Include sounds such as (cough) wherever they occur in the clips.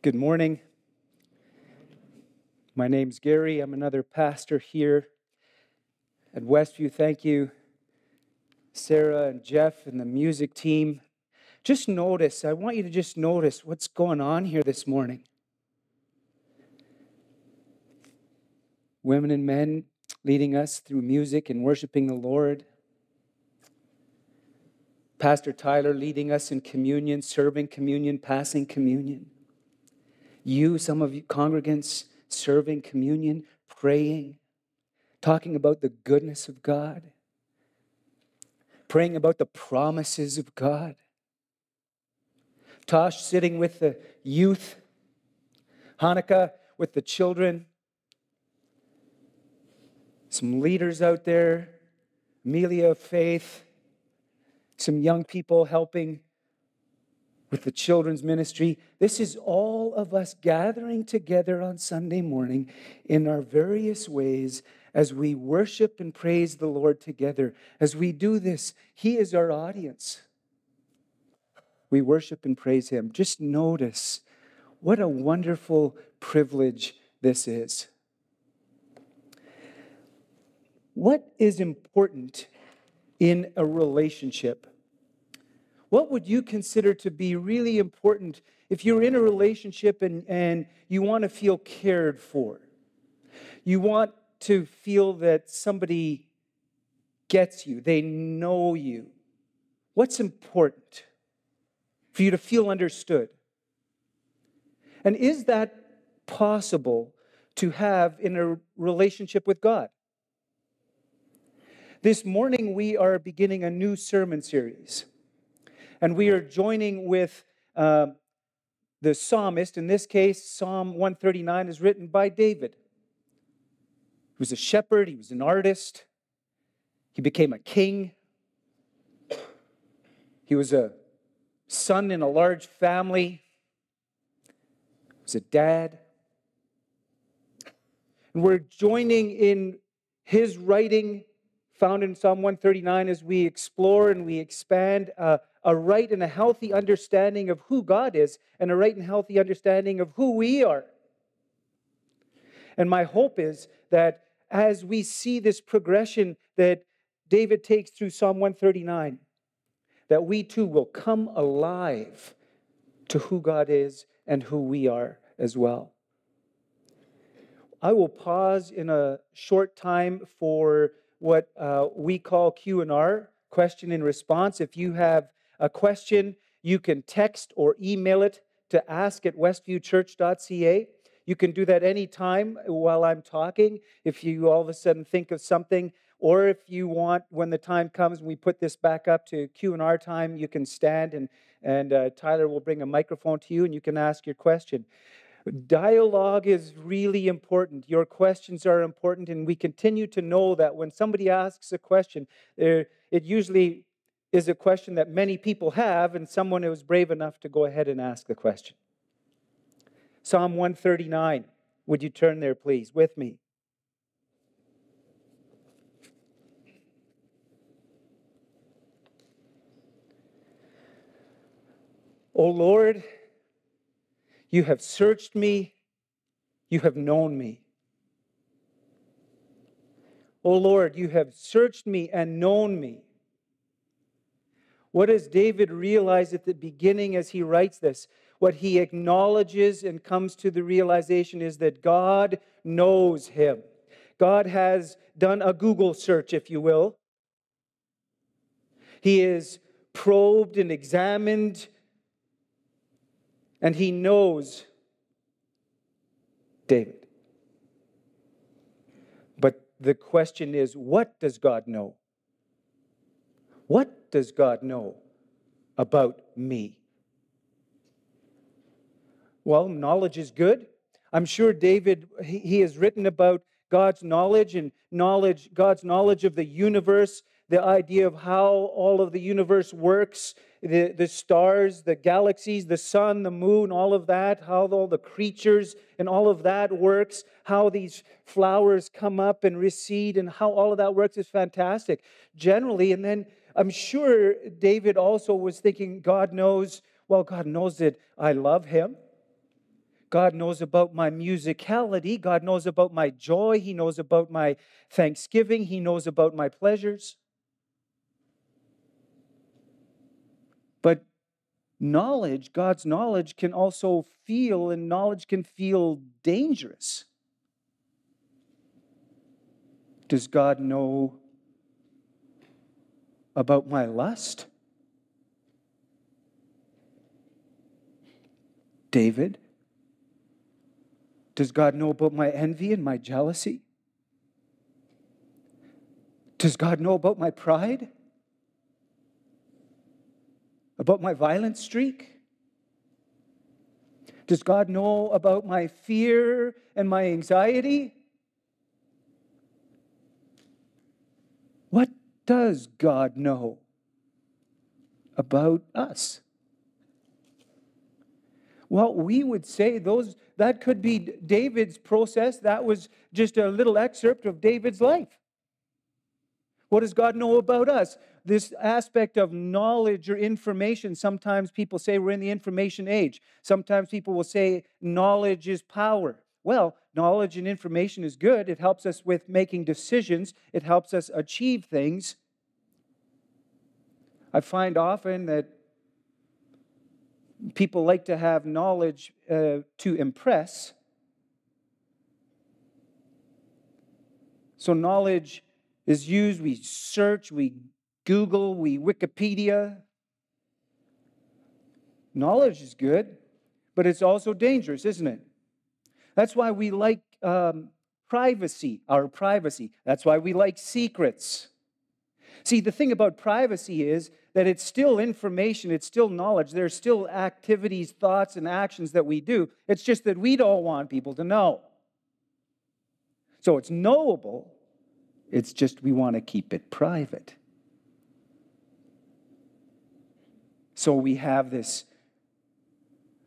Good morning. My name's Gary. I'm another pastor here at Westview. Thank you, Sarah and Jeff and the music team. Just notice, I want you to just notice what's going on here this morning. Women and men leading us through music and worshiping the Lord. Pastor Tyler leading us in communion, serving communion, passing communion. You, some of you congregants, serving communion, praying, talking about the goodness of God, praying about the promises of God. Tosh sitting with the youth, Hanukkah with the children, some leaders out there, Amelia of Faith, some young people helping with the children's ministry. This is all of us gathering together on Sunday morning in our various ways as we worship and praise the Lord together. As we do this, He is our audience. We worship and praise Him. Just notice what a wonderful privilege this is. What is important in a relationship? What would you consider to be really important if you're in a relationship and, and you want to feel cared for? You want to feel that somebody gets you, they know you. What's important for you to feel understood? And is that possible to have in a relationship with God? This morning, we are beginning a new sermon series. And we are joining with uh, the psalmist. In this case, Psalm 139 is written by David. He was a shepherd, he was an artist, he became a king, he was a son in a large family, he was a dad. And we're joining in his writing found in Psalm 139 as we explore and we expand uh, a right and a healthy understanding of who God is and a right and healthy understanding of who we are. And my hope is that as we see this progression that David takes through Psalm 139, that we too will come alive to who God is and who we are as well. I will pause in a short time for what uh, we call Q&R, question and response. If you have a question, you can text or email it to ask at westviewchurch.ca. You can do that anytime while I'm talking. If you all of a sudden think of something, or if you want, when the time comes, and we put this back up to Q and R time, you can stand and and uh, Tyler will bring a microphone to you, and you can ask your question. Dialogue is really important. Your questions are important, and we continue to know that when somebody asks a question, it usually is a question that many people have, and someone is brave enough to go ahead and ask the question. Psalm 139. Would you turn there, please, with me? O Lord, you have searched me, you have known me. O Lord, you have searched me and known me. What does David realize at the beginning as he writes this? What he acknowledges and comes to the realization is that God knows him. God has done a Google search, if you will. He is probed and examined, and he knows David. But the question is what does God know? What does God know about me? Well, knowledge is good. I'm sure David, he has written about God's knowledge and knowledge, God's knowledge of the universe, the idea of how all of the universe works, the, the stars, the galaxies, the sun, the moon, all of that, how all the creatures and all of that works, how these flowers come up and recede, and how all of that works is fantastic generally. And then I'm sure David also was thinking, God knows, well, God knows that I love him. God knows about my musicality. God knows about my joy. He knows about my thanksgiving. He knows about my pleasures. But knowledge, God's knowledge, can also feel, and knowledge can feel dangerous. Does God know about my lust? David? Does God know about my envy and my jealousy? Does God know about my pride? About my violent streak? Does God know about my fear and my anxiety? What does God know about us? Well, we would say those that could be David's process. That was just a little excerpt of David's life. What does God know about us? This aspect of knowledge or information. Sometimes people say we're in the information age. Sometimes people will say knowledge is power. Well, knowledge and information is good. It helps us with making decisions, it helps us achieve things. I find often that people like to have knowledge uh, to impress. So, knowledge is used, we search, we Google, we Wikipedia. Knowledge is good, but it's also dangerous, isn't it? That's why we like um, privacy, our privacy. That's why we like secrets. See, the thing about privacy is that it's still information, it's still knowledge. There's still activities, thoughts, and actions that we do. It's just that we don't want people to know. So it's knowable, it's just we want to keep it private. So we have this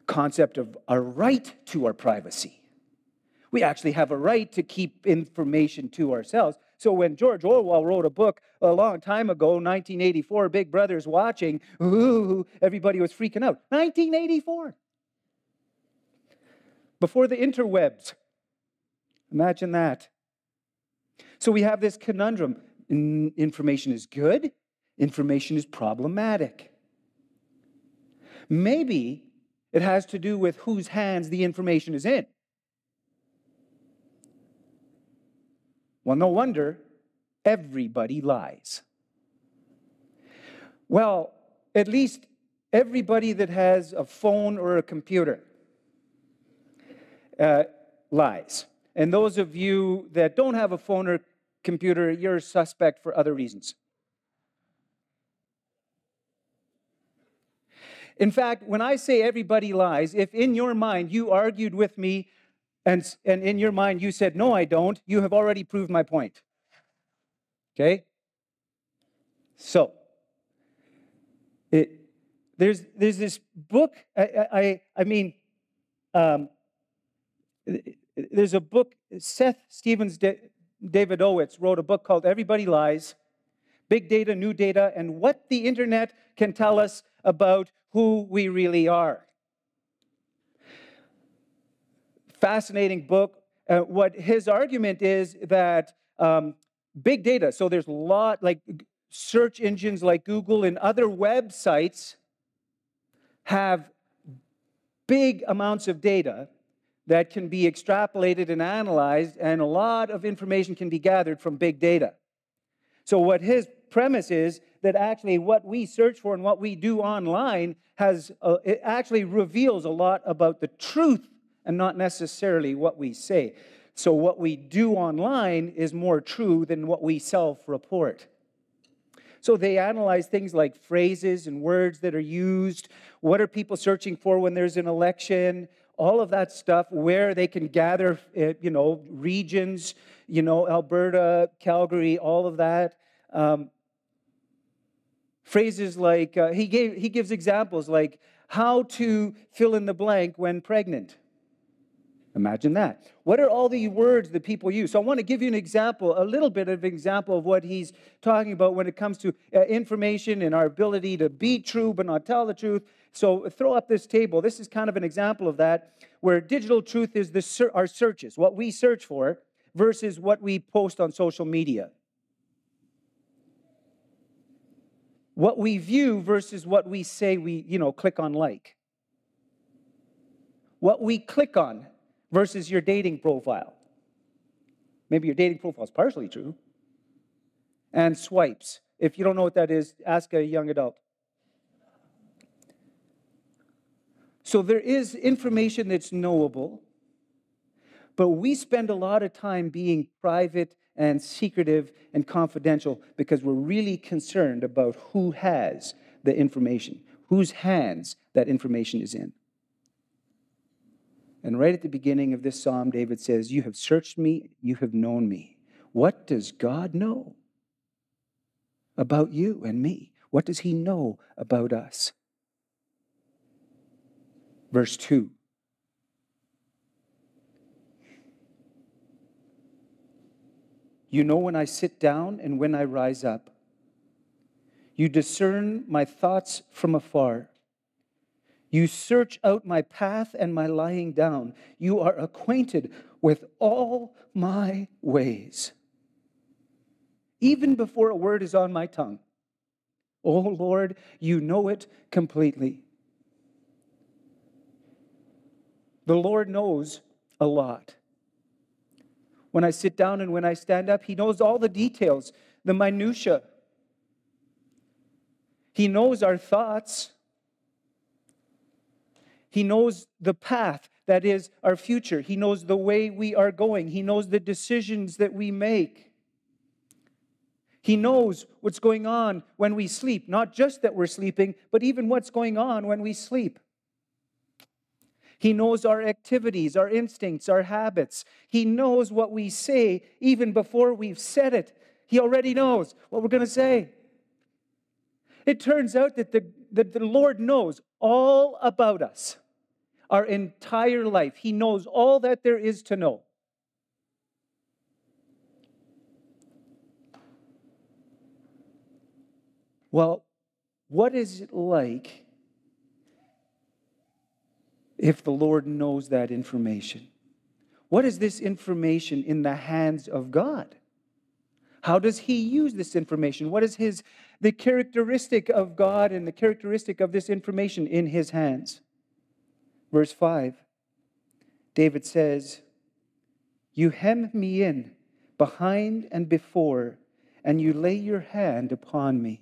concept of a right to our privacy. We actually have a right to keep information to ourselves. So when George Orwell wrote a book a long time ago, 1984, Big Brother's watching, ooh, everybody was freaking out. 1984. Before the interwebs. Imagine that. So we have this conundrum. Information is good, information is problematic. Maybe it has to do with whose hands the information is in. Well, no wonder everybody lies. Well, at least everybody that has a phone or a computer uh, lies. And those of you that don't have a phone or computer, you're a suspect for other reasons. In fact, when I say everybody lies, if in your mind you argued with me and, and in your mind you said, No, I don't, you have already proved my point. Okay? So, it, there's, there's this book, I, I, I mean, um, there's a book, Seth Stephens Davidowitz wrote a book called Everybody Lies Big Data, New Data, and What the Internet Can Tell Us About Who We Really Are fascinating book. Uh, what his argument is that um, big data, so there's a lot like search engines like Google and other websites have big amounts of data that can be extrapolated and analyzed, and a lot of information can be gathered from big data. So, what his premise is that actually what we search for and what we do online has uh, it actually reveals a lot about the truth and not necessarily what we say. So, what we do online is more true than what we self report. So, they analyze things like phrases and words that are used. What are people searching for when there's an election? All of that stuff, where they can gather, eh, you know, regions, you know, Alberta, Calgary, all of that. Um, phrases like, uh, he, gave, he gives examples like how to fill in the blank when pregnant Imagine that. What are all the words that people use? So I want to give you an example, a little bit of an example of what he's talking about when it comes to uh, information and our ability to be true but not tell the truth. So throw up this table. This is kind of an example of that, where digital truth is the our searches, what we search for, versus what we post on social media. What we view versus what we say we, you know, click on like. What we click on versus your dating profile. Maybe your dating profile is partially true. And swipes. If you don't know what that is, ask a young adult. So there is information that's knowable, but we spend a lot of time being private and secretive and confidential because we're really concerned about who has the information, whose hands that information is in. And right at the beginning of this psalm, David says, You have searched me, you have known me. What does God know about you and me? What does he know about us? Verse 2. You know when I sit down and when I rise up. You discern my thoughts from afar. You search out my path and my lying down. You are acquainted with all my ways. Even before a word is on my tongue. Oh Lord, you know it completely. The Lord knows a lot. When I sit down and when I stand up, He knows all the details, the minutiae. He knows our thoughts. He knows the path that is our future. He knows the way we are going. He knows the decisions that we make. He knows what's going on when we sleep, not just that we're sleeping, but even what's going on when we sleep. He knows our activities, our instincts, our habits. He knows what we say even before we've said it. He already knows what we're going to say. It turns out that the, that the Lord knows all about us, our entire life. He knows all that there is to know. Well, what is it like if the Lord knows that information? What is this information in the hands of God? How does he use this information? What is his the characteristic of God and the characteristic of this information in his hands? Verse 5. David says, "You hem me in behind and before, and you lay your hand upon me.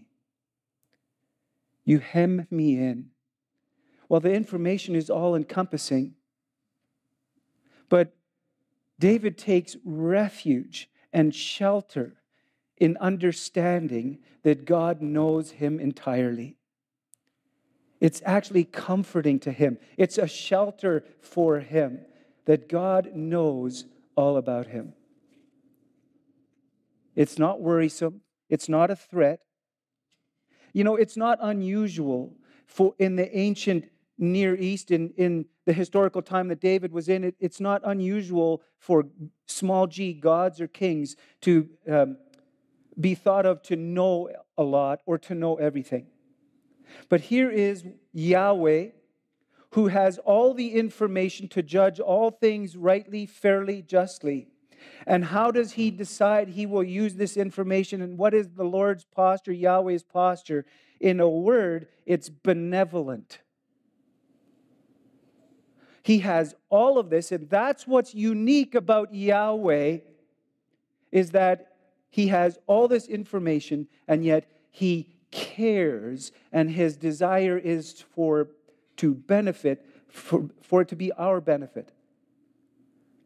You hem me in." Well, the information is all encompassing. But David takes refuge and shelter in understanding that God knows him entirely. It's actually comforting to him, it's a shelter for him that God knows all about him. It's not worrisome, it's not a threat. You know, it's not unusual for in the ancient Near East, in, in the historical time that David was in, it, it's not unusual for small g gods or kings to um, be thought of to know a lot or to know everything. But here is Yahweh who has all the information to judge all things rightly, fairly, justly. And how does he decide he will use this information? And what is the Lord's posture, Yahweh's posture? In a word, it's benevolent. He has all of this, and that's what's unique about Yahweh is that he has all this information, and yet he cares, and his desire is for to benefit, for, for it to be our benefit,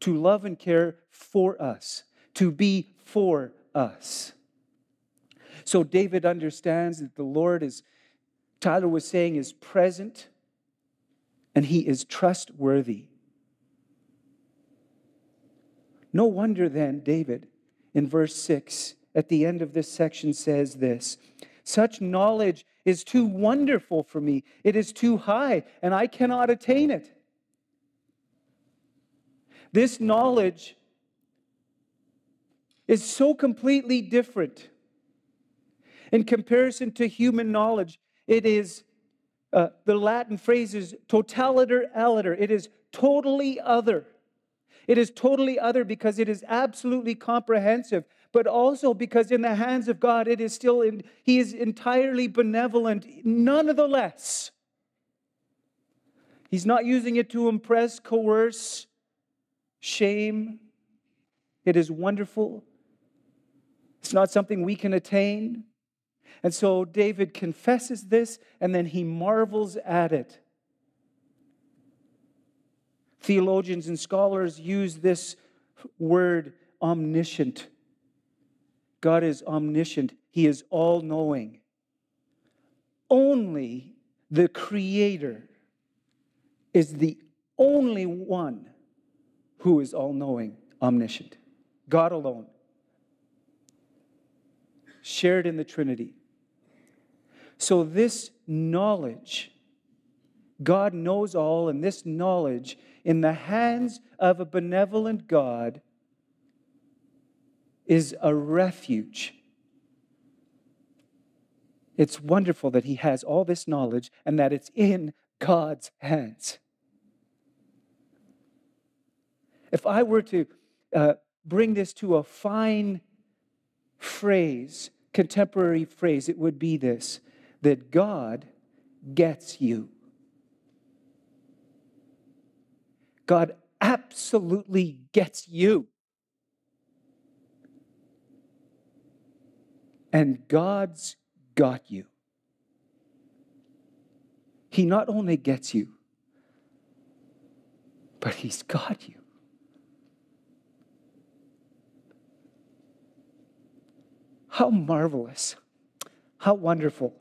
to love and care for us, to be for us. So David understands that the Lord is, Tyler was saying, is present and he is trustworthy. No wonder then, David, in verse 6, at the end of this section, says this Such knowledge is too wonderful for me. It is too high, and I cannot attain it. This knowledge is so completely different in comparison to human knowledge. It is uh, the Latin phrase is totaliter aliter. It is totally other. It is totally other because it is absolutely comprehensive, but also because in the hands of God, it is still, in, He is entirely benevolent, none of the less. He's not using it to impress, coerce, shame. It is wonderful. It's not something we can attain. And so David confesses this and then he marvels at it. Theologians and scholars use this word omniscient. God is omniscient, He is all knowing. Only the Creator is the only one who is all knowing, omniscient. God alone. Shared in the Trinity. So, this knowledge, God knows all, and this knowledge in the hands of a benevolent God is a refuge. It's wonderful that He has all this knowledge and that it's in God's hands. If I were to uh, bring this to a fine phrase, contemporary phrase, it would be this that God gets you. God absolutely gets you. And God's got you. He not only gets you, but He's got you. How marvelous. How wonderful.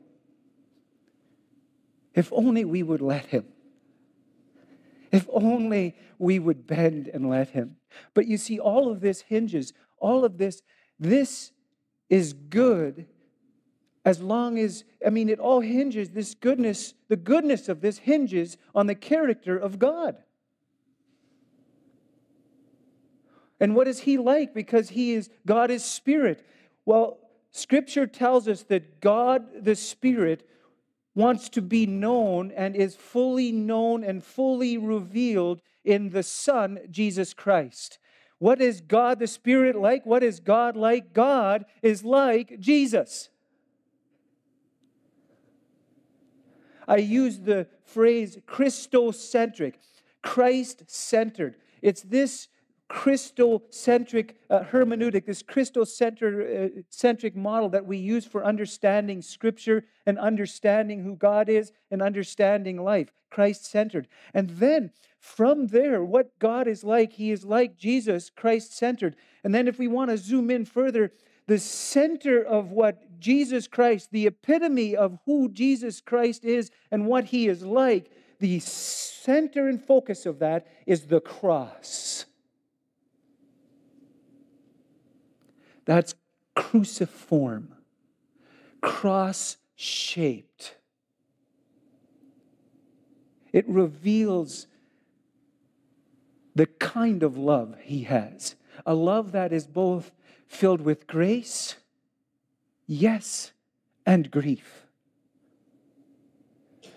If only we would let Him. If only we would bend and let Him. But you see, all of this hinges, all of this, this is good as long as, I mean, it all hinges, this goodness, the goodness of this hinges on the character of God. And what is He like? Because He is, God is spirit. Well, Scripture tells us that God, the Spirit, wants to be known and is fully known and fully revealed in the Son, Jesus Christ. What is God the Spirit like? What is God like? God is like Jesus. I use the phrase Christocentric, Christ centered. It's this Christocentric uh, hermeneutic, this Christocentric uh, model that we use for understanding Scripture and understanding who God is and understanding life, Christ centered. And then from there, what God is like, He is like Jesus, Christ centered. And then if we want to zoom in further, the center of what Jesus Christ, the epitome of who Jesus Christ is and what He is like, the center and focus of that is the cross. That's cruciform, cross shaped. It reveals the kind of love he has a love that is both filled with grace, yes, and grief.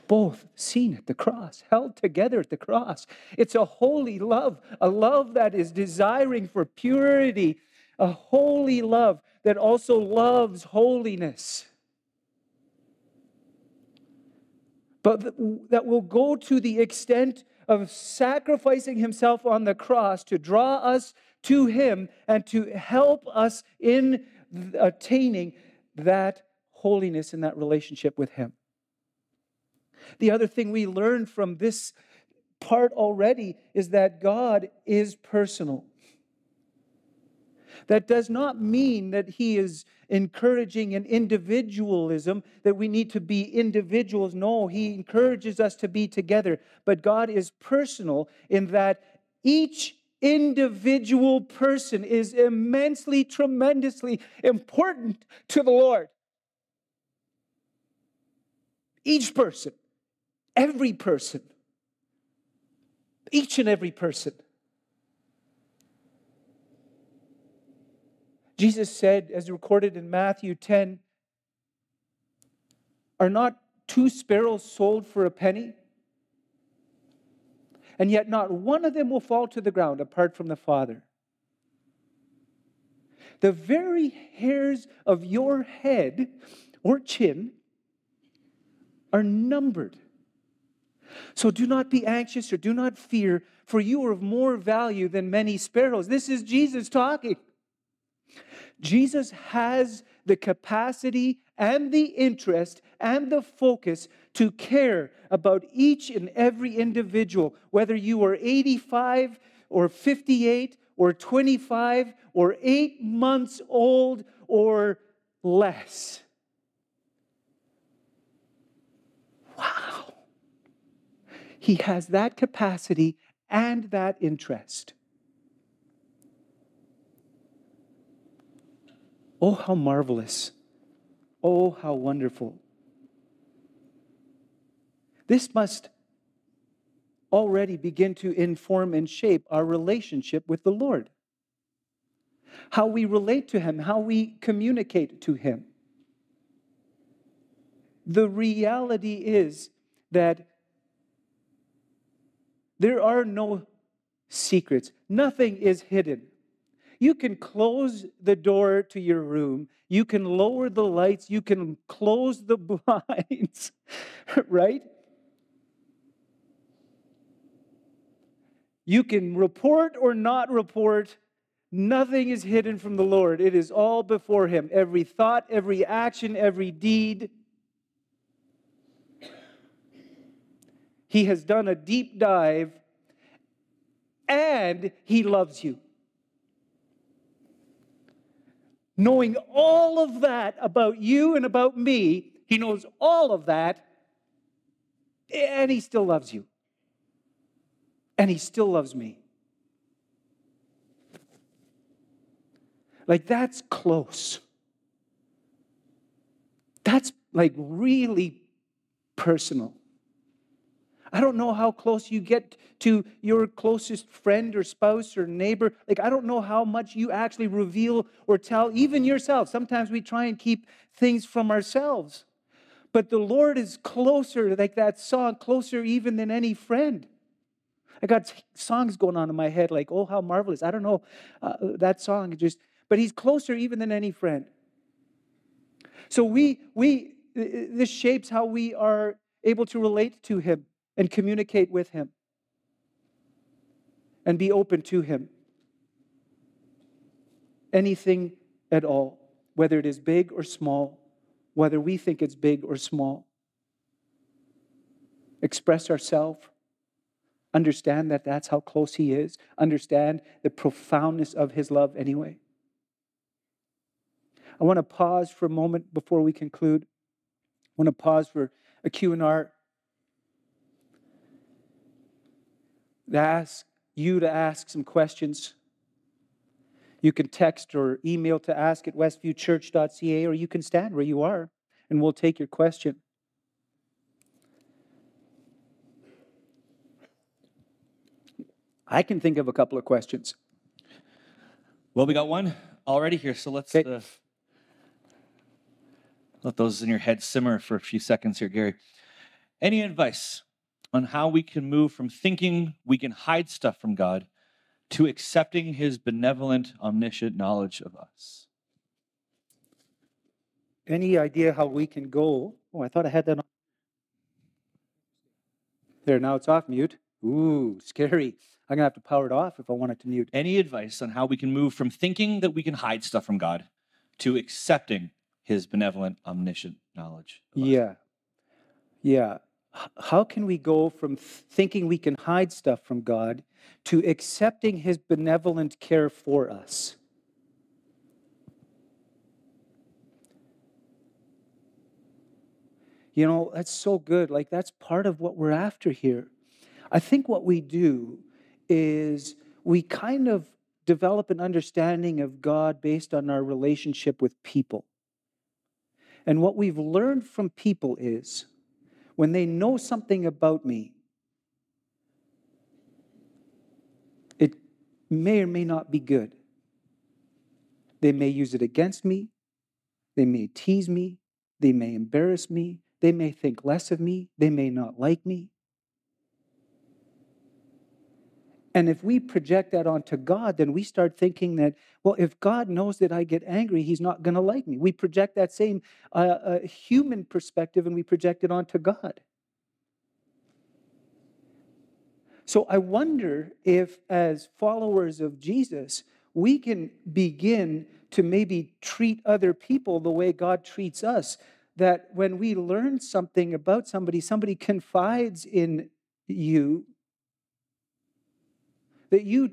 Both seen at the cross, held together at the cross. It's a holy love, a love that is desiring for purity a holy love that also loves holiness. But that will go to the extent of sacrificing himself on the cross to draw us to him and to help us in attaining that holiness in that relationship with him. The other thing we learn from this part already is that God is personal. That does not mean that he is encouraging an individualism, that we need to be individuals. No, he encourages us to be together. But God is personal in that each individual person is immensely, tremendously important to the Lord. Each person, every person, each and every person. Jesus said, as recorded in Matthew 10, Are not two sparrows sold for a penny? And yet, not one of them will fall to the ground apart from the Father. The very hairs of your head or chin are numbered. So do not be anxious or do not fear, for you are of more value than many sparrows. This is Jesus talking. Jesus has the capacity and the interest and the focus to care about each and every individual, whether you are 85 or 58 or 25 or eight months old or less. Wow. He has that capacity and that interest. Oh, how marvelous. Oh, how wonderful. This must already begin to inform and shape our relationship with the Lord. How we relate to Him, how we communicate to Him. The reality is that there are no secrets, nothing is hidden. You can close the door to your room, you can lower the lights, you can close the (laughs) blinds, right? You can report or not report. Nothing is hidden from the Lord. It is all before Him. Every thought, every action, every deed. He has done a deep dive and He loves you. Knowing all of that about you and about me, He knows all of that and He still loves you and he still loves me. Like, that's close. That's like really personal. I don't know how close you get to your closest friend or spouse or neighbor. Like, I don't know how much you actually reveal or tell, even yourself. Sometimes we try and keep things from ourselves. But the Lord is closer, like that song, closer even than any friend. I got songs going on in my head like, oh, how marvelous. I don't know uh, that song just, but he's closer even than any friend. So we, we, this shapes how we are able to relate to him and communicate with him and be open to him. Anything at all, whether it is big or small, whether we think it's big or small. Express ourselves Understand that that's how close He is. Understand the profoundness of His love anyway. I want to pause for a moment before we conclude. I want to pause for a Q&R. To ask you to ask some questions. You can text or email to ask at westviewchurch.ca, or you can stand where you are and we'll take your question. I can think of a couple of questions. Well, we got one already here, so let's Okay. uh, let those in your head simmer for a few seconds here, Gary. Any advice on how we can move from thinking we can hide stuff from God to accepting his benevolent, omniscient knowledge of us? Any idea how we can go? Oh, I thought I had that on. There, now it's off mute. Ooh, scary. I'm going to have to power it off if I want it to mute. Any advice on how we can move from thinking that we can hide stuff from God to accepting his benevolent, omniscient knowledge? of us? Yeah. How can we go from thinking we can hide stuff from God to accepting his benevolent care for us? You know, that's so good. Like, that's part of what we're after here. I think what we do is we kind of develop an understanding of God based on our relationship with people. And what we've learned from people is when they know something about me, it may or may not be good. They may use it against me. They may tease me. They may embarrass me. They may think less of me. They may not like me. And if we project that onto God, then we start thinking that, well, if God knows that I get angry, he's not going to like me. We project that same uh, uh, human perspective and we project it onto God. So I wonder if, as followers of Jesus, we can begin to maybe treat other people the way God treats us. That when we learn something about somebody, somebody confides in you, that you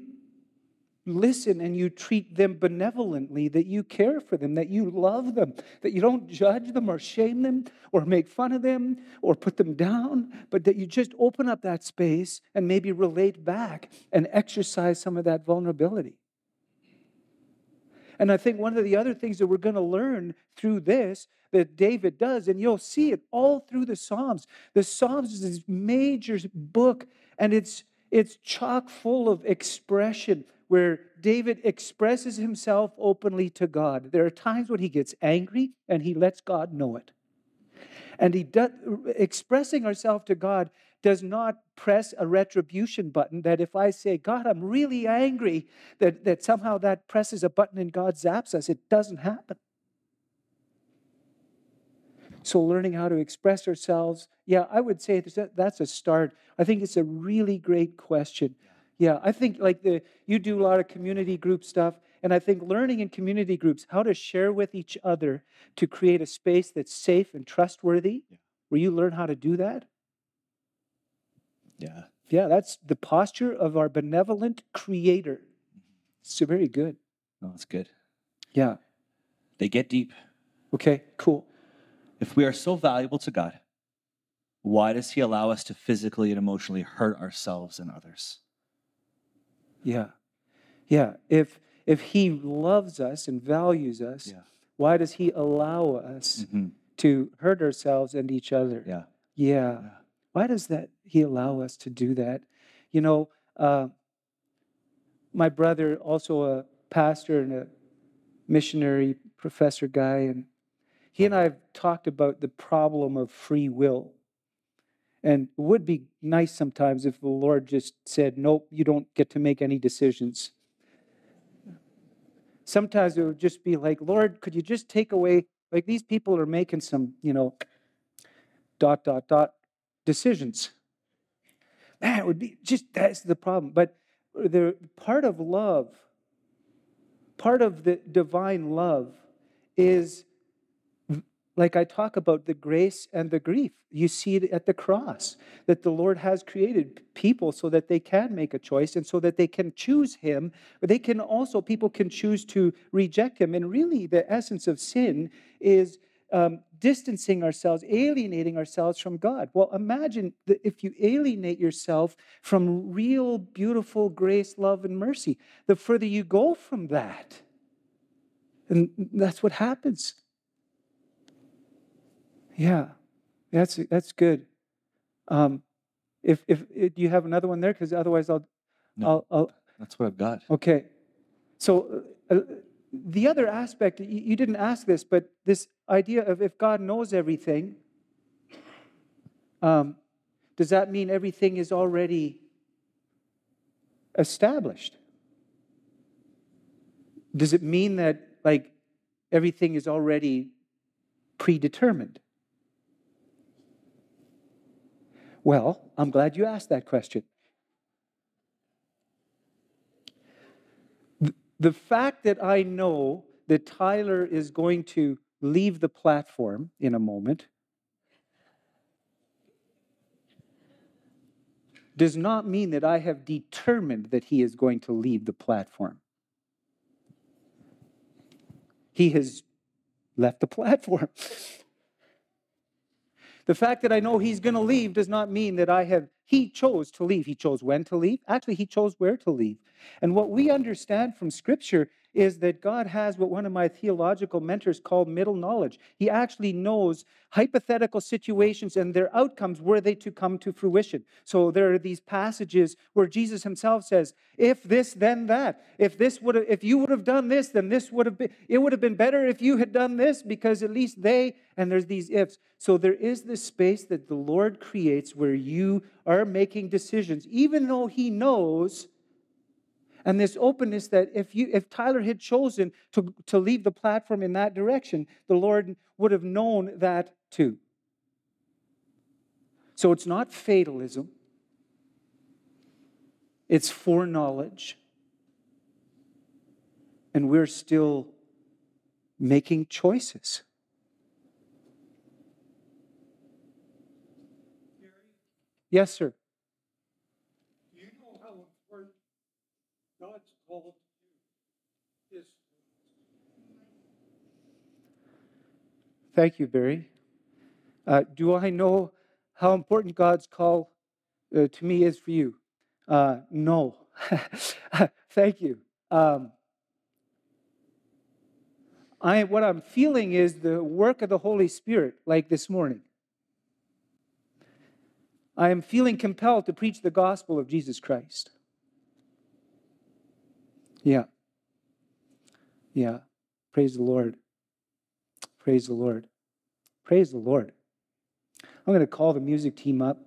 listen and you treat them benevolently, that you care for them, that you love them, that you don't judge them or shame them or make fun of them or put them down, but that you just open up that space and maybe relate back and exercise some of that vulnerability. And I think one of the other things that we're going to learn through this that David does, and you'll see it all through the Psalms. The Psalms is this major book, and it's it's chock full of expression where David expresses himself openly to God. There are times when he gets angry and he lets God know it. And he does, expressing ourselves to God does not press a retribution button that if I say, God, I'm really angry, that, that somehow that presses a button and God zaps us. It doesn't happen. So, learning how to express ourselves, yeah, I would say that's a start. I think it's a really great question. Yeah, I think like the you do a lot of community group stuff, and I think learning in community groups how to share with each other to create a space that's safe and trustworthy, yeah. where you learn how to do that. Yeah. Yeah, that's the posture of our benevolent creator. It's very good. Oh, no, it's good. Yeah. They get deep. Okay, cool. If we are so valuable to God, why does He allow us to physically and emotionally hurt ourselves and others? Yeah. Yeah. If if He loves us and values us, yeah. why does He allow us mm-hmm. to hurt ourselves and each other? Yeah. yeah. Yeah. Why does that He allow us to do that? You know, uh, my brother, also a pastor and a missionary professor guy, and he and I have talked about the problem of free will. And it would be nice sometimes if the Lord just said, Nope, you don't get to make any decisions. Sometimes it would just be like, Lord, could you just take away, like these people are making some, you know, dot, dot, dot decisions. It would be just that's the problem. But the part of love, part of the divine love is like I talk about the grace and the grief. You see it at the cross that the Lord has created people so that they can make a choice and so that they can choose Him. But they can also, people can choose to reject Him. And really, the essence of sin is um, distancing ourselves, alienating ourselves from God. Well, imagine that if you alienate yourself from real, beautiful grace, love, and mercy, the further you go from that. And that's what happens. Yeah, that's that's good. Um, if, if if you have another one there, because otherwise I'll, no, I'll, I'll, That's what I've got. Okay, so uh, uh, the other aspect you, you didn't ask this, but this idea of if God knows everything, um, does that mean everything is already established? Does it mean that like everything is already predetermined? Well, I'm glad you asked that question. The fact that I know that Tyler is going to leave the platform in a moment does not mean that I have determined that he is going to leave the platform. He has left the platform. (laughs) The fact that I know he's going to leave does not mean that I have, he chose to leave. He chose when to leave. Actually, he chose where to leave. And what we understand from Scripture is that God has what one of my theological mentors called middle knowledge. He actually knows hypothetical situations and their outcomes were they to come to fruition. So there are these passages where Jesus himself says, if this, then that. If this would have, if you would have done this, then this would have been, it would have been better if you had done this, because at least they, and there's these ifs. So there is this space that the Lord creates where you are making decisions, even though He knows and this openness that if you if tyler had chosen to, to leave the platform in that direction the lord would have known that too. So it's not fatalism. It's foreknowledge. And we're still making choices. Yes sir Thank you, Barry. Uh, do I know how important God's call uh, to me is for you? Uh, no. (laughs) Thank you. Um, I, what I'm feeling is the work of the Holy Spirit, like this morning. I am feeling compelled to preach the gospel of Jesus Christ. Yeah. Yeah. Praise the Lord. Praise the Lord. Praise the Lord. I'm going to call the music team up.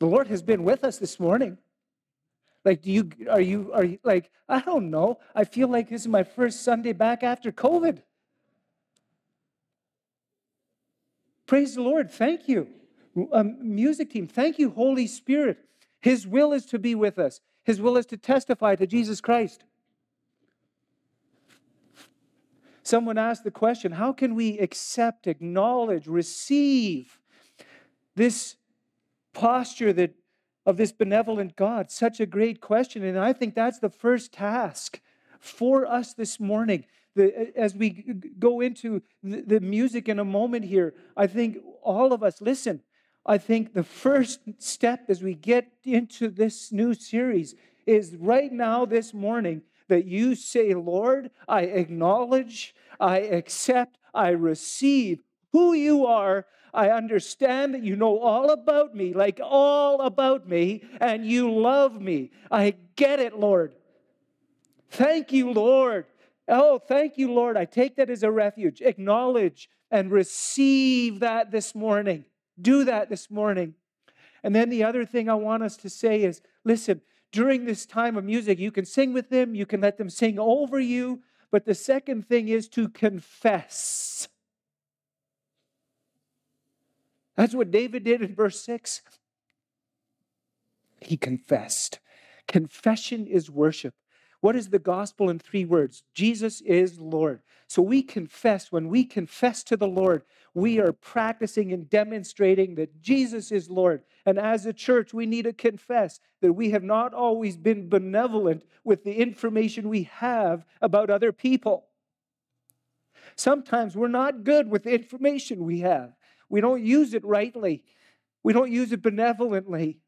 The Lord has been with us this morning. Like, do you, are you, are you, like, I don't know. I feel like this is my first Sunday back after COVID. Praise the Lord. Thank you. Um, music team, thank you, Holy Spirit. His will is to be with us, His will is to testify to Jesus Christ. Someone asked the question how can we accept, acknowledge, receive this posture that of this benevolent God? Such a great question. And I think that's the first task for us this morning. The, as we go into the, the music in a moment here, I think all of us, listen, I think the first step as we get into this new series is right now, this morning, that you say, Lord, I acknowledge, I accept, I receive who you are. I understand that you know all about me, like all about me, and you love me. I get it, Lord. Thank you, Lord. Oh, thank you, Lord. I take that as a refuge. Acknowledge and receive that this morning. Do that this morning. And then the other thing I want us to say is listen, during this time of music, you can sing with them, you can let them sing over you. But the second thing is to confess. That's what David did in verse 6. He confessed. Confession is worship. What is the gospel in three words? Jesus is Lord. So we confess, when we confess to the Lord, we are practicing and demonstrating that Jesus is Lord. And as a church, we need to confess that we have not always been benevolent with the information we have about other people. Sometimes we're not good with the information we have. We don't use it rightly. We don't use it benevolently.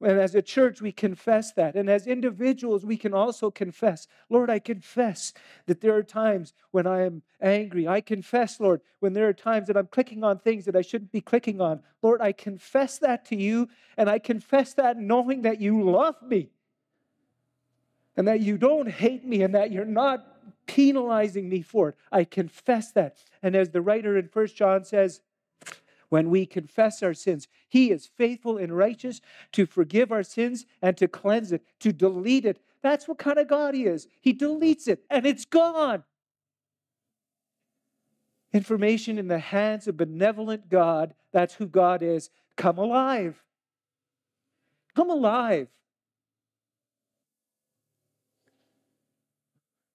And as a church, we confess that. And as individuals, we can also confess Lord, I confess that there are times when I am angry. I confess, Lord, when there are times that I'm clicking on things that I shouldn't be clicking on. Lord, I confess that to you. And I confess that knowing that you love me and that you don't hate me and that you're not penalizing me for it. I confess that. And as the writer in First John says, when we confess our sins. He is faithful and righteous to forgive our sins and to cleanse it, to delete it. That's what kind of God He is. He deletes it and it's gone. Information in the hands of benevolent God, that's who God is. Come alive. Come alive.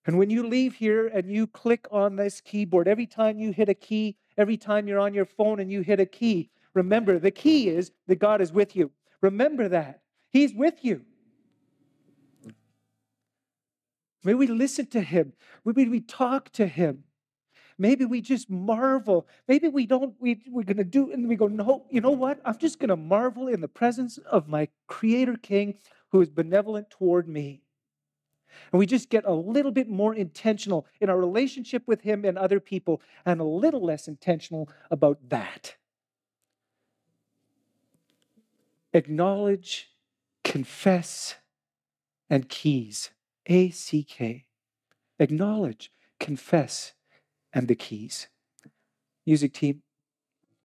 And when you leave here and you click on this keyboard, every time you hit a key, every time you're on your phone and you hit a key, remember the key is that God is with you. Remember that. He's with you. Maybe we listen to him. Maybe we talk to him. Maybe we just marvel. Maybe we don't, we, we're going to do, and we go, no, you know what? I'm just going to marvel in the presence of my Creator King who is benevolent toward me. And we just get a little bit more intentional in our relationship with Him and other people, and a little less intentional about that. Acknowledge, confess, and keys. A C K. Acknowledge, confess, and the keys. Music team,